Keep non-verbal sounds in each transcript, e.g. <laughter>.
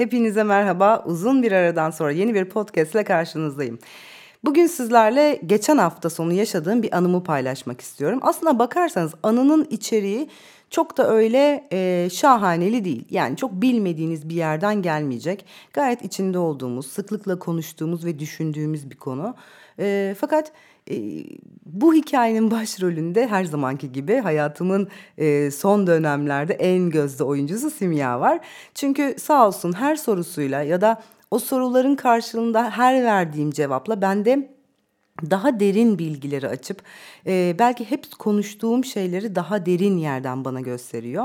Hepinize merhaba. Uzun bir aradan sonra yeni bir podcast ile karşınızdayım. Bugün sizlerle geçen hafta sonu yaşadığım bir anımı paylaşmak istiyorum. Aslına bakarsanız anının içeriği çok da öyle e, şahaneli değil. Yani çok bilmediğiniz bir yerden gelmeyecek. Gayet içinde olduğumuz, sıklıkla konuştuğumuz ve düşündüğümüz bir konu. E, fakat e, bu hikayenin başrolünde her zamanki gibi hayatımın e, son dönemlerde en gözde oyuncusu Simya var. Çünkü sağ olsun her sorusuyla ya da o soruların karşılığında her verdiğim cevapla bende daha derin bilgileri açıp e, belki hep konuştuğum şeyleri daha derin yerden bana gösteriyor.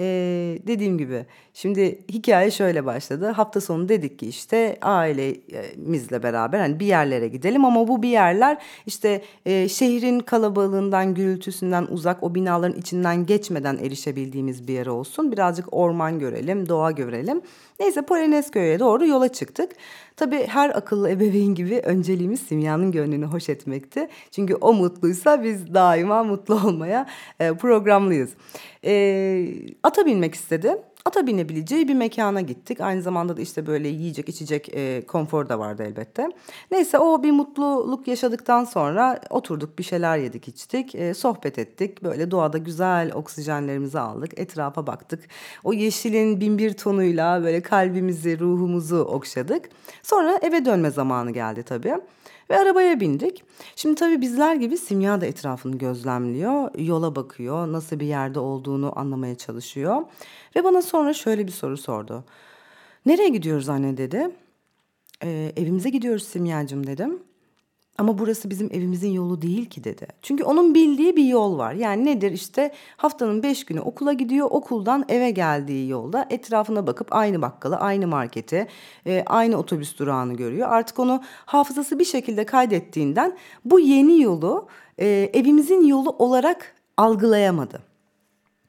E, dediğim gibi şimdi hikaye şöyle başladı. Hafta sonu dedik ki işte ailemizle beraber hani bir yerlere gidelim ama bu bir yerler işte e, şehrin kalabalığından gürültüsünden uzak o binaların içinden geçmeden erişebildiğimiz bir yer olsun. Birazcık orman görelim, doğa görelim. Neyse Polonezköy'e doğru yola çıktık. Tabii her akıllı ebeveyn gibi önceliğimiz Simya'nın gönlünü hoş etmekti. Çünkü o mutluysa biz daima mutlu olmaya e, programlıyız. E, ata binmek istedi ata binebileceği bir mekana gittik. Aynı zamanda da işte böyle yiyecek içecek e, konfor da vardı elbette. Neyse o bir mutluluk yaşadıktan sonra oturduk bir şeyler yedik içtik. E, sohbet ettik. Böyle doğada güzel oksijenlerimizi aldık. Etrafa baktık. O yeşilin bin bir tonuyla böyle kalbimizi ruhumuzu okşadık. Sonra eve dönme zamanı geldi tabii. Ve arabaya bindik. Şimdi tabii bizler gibi Simya da etrafını gözlemliyor. Yola bakıyor. Nasıl bir yerde olduğunu anlamaya çalışıyor. Ve bana sonra şöyle bir soru sordu. Nereye gidiyoruz anne dedi. Ee, evimize gidiyoruz Simyacığım dedim. Ama burası bizim evimizin yolu değil ki dedi. Çünkü onun bildiği bir yol var. Yani nedir işte haftanın beş günü okula gidiyor. Okuldan eve geldiği yolda etrafına bakıp aynı bakkalı, aynı marketi, e, aynı otobüs durağını görüyor. Artık onu hafızası bir şekilde kaydettiğinden bu yeni yolu e, evimizin yolu olarak algılayamadı.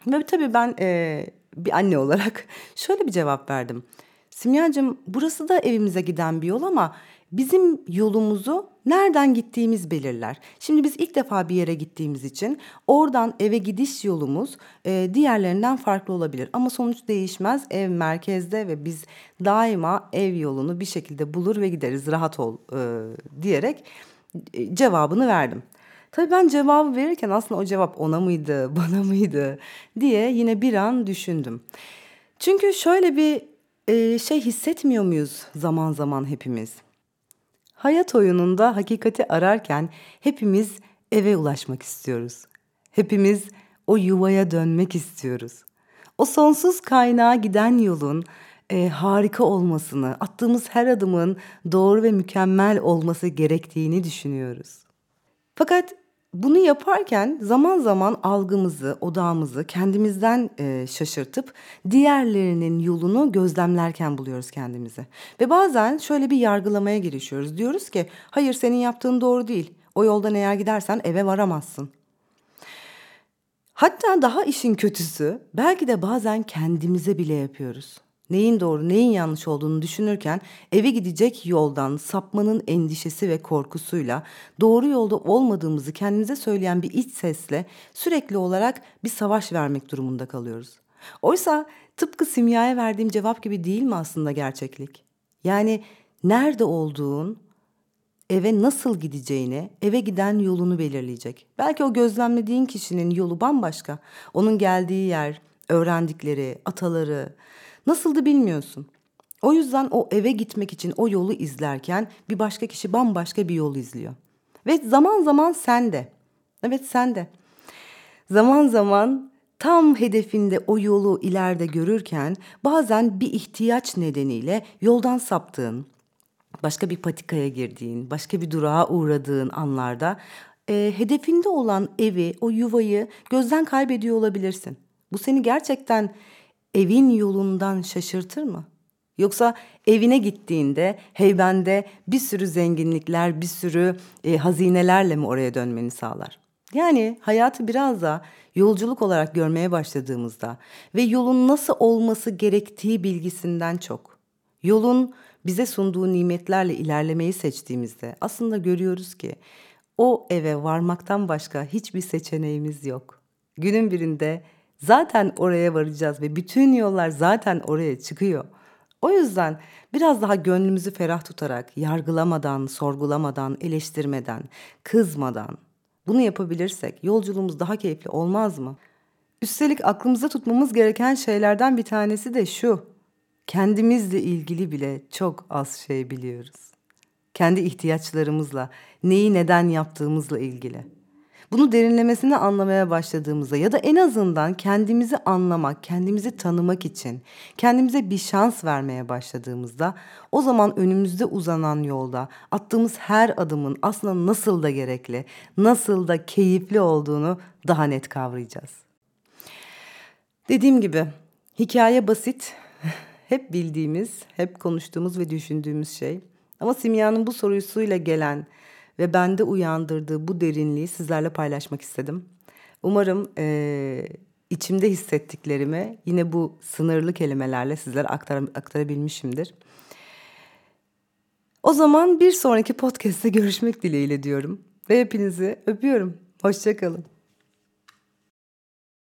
Ve tabii ben e, bir anne olarak <laughs> şöyle bir cevap verdim. Simyacığım burası da evimize giden bir yol ama bizim yolumuzu nereden gittiğimiz belirler. Şimdi biz ilk defa bir yere gittiğimiz için oradan eve gidiş yolumuz e, diğerlerinden farklı olabilir. Ama sonuç değişmez. Ev merkezde ve biz daima ev yolunu bir şekilde bulur ve gideriz. Rahat ol e, diyerek e, cevabını verdim. Tabii ben cevabı verirken aslında o cevap ona mıydı, <laughs> bana mıydı diye yine bir an düşündüm. Çünkü şöyle bir e, şey hissetmiyor muyuz zaman zaman hepimiz? Hayat oyununda hakikati ararken hepimiz eve ulaşmak istiyoruz. Hepimiz o yuvaya dönmek istiyoruz. O sonsuz kaynağa giden yolun e, harika olmasını, attığımız her adımın doğru ve mükemmel olması gerektiğini düşünüyoruz. Fakat bunu yaparken zaman zaman algımızı, odağımızı kendimizden e, şaşırtıp diğerlerinin yolunu gözlemlerken buluyoruz kendimizi. Ve bazen şöyle bir yargılamaya girişiyoruz. Diyoruz ki hayır senin yaptığın doğru değil. O yoldan eğer gidersen eve varamazsın. Hatta daha işin kötüsü belki de bazen kendimize bile yapıyoruz neyin doğru neyin yanlış olduğunu düşünürken eve gidecek yoldan sapmanın endişesi ve korkusuyla doğru yolda olmadığımızı kendimize söyleyen bir iç sesle sürekli olarak bir savaş vermek durumunda kalıyoruz. Oysa tıpkı simyaya verdiğim cevap gibi değil mi aslında gerçeklik? Yani nerede olduğun eve nasıl gideceğini, eve giden yolunu belirleyecek. Belki o gözlemlediğin kişinin yolu bambaşka. Onun geldiği yer, öğrendikleri, ataları, Nasıldı bilmiyorsun. O yüzden o eve gitmek için o yolu izlerken bir başka kişi bambaşka bir yol izliyor. Ve zaman zaman sen de. Evet sen de. Zaman zaman tam hedefinde o yolu ileride görürken bazen bir ihtiyaç nedeniyle yoldan saptığın, başka bir patikaya girdiğin, başka bir durağa uğradığın anlarda e, hedefinde olan evi, o yuvayı gözden kaybediyor olabilirsin. Bu seni gerçekten evin yolundan şaşırtır mı? Yoksa evine gittiğinde heybende bir sürü zenginlikler, bir sürü e, hazinelerle mi oraya dönmeni sağlar? Yani hayatı biraz da yolculuk olarak görmeye başladığımızda ve yolun nasıl olması gerektiği bilgisinden çok, yolun bize sunduğu nimetlerle ilerlemeyi seçtiğimizde aslında görüyoruz ki o eve varmaktan başka hiçbir seçeneğimiz yok. Günün birinde Zaten oraya varacağız ve bütün yollar zaten oraya çıkıyor. O yüzden biraz daha gönlümüzü ferah tutarak, yargılamadan, sorgulamadan, eleştirmeden, kızmadan bunu yapabilirsek yolculuğumuz daha keyifli olmaz mı? Üstelik aklımızda tutmamız gereken şeylerden bir tanesi de şu. Kendimizle ilgili bile çok az şey biliyoruz. Kendi ihtiyaçlarımızla, neyi neden yaptığımızla ilgili. Bunu derinlemesine anlamaya başladığımızda ya da en azından kendimizi anlamak, kendimizi tanımak için kendimize bir şans vermeye başladığımızda o zaman önümüzde uzanan yolda attığımız her adımın aslında nasıl da gerekli, nasıl da keyifli olduğunu daha net kavrayacağız. Dediğim gibi hikaye basit, <laughs> hep bildiğimiz, hep konuştuğumuz ve düşündüğümüz şey. Ama Simya'nın bu sorusuyla gelen ve bende uyandırdığı bu derinliği sizlerle paylaşmak istedim. Umarım e, içimde hissettiklerimi yine bu sınırlı kelimelerle sizlere aktar, aktarabilmişimdir. O zaman bir sonraki podcast'te görüşmek dileğiyle diyorum ve hepinizi öpüyorum. Hoşçakalın.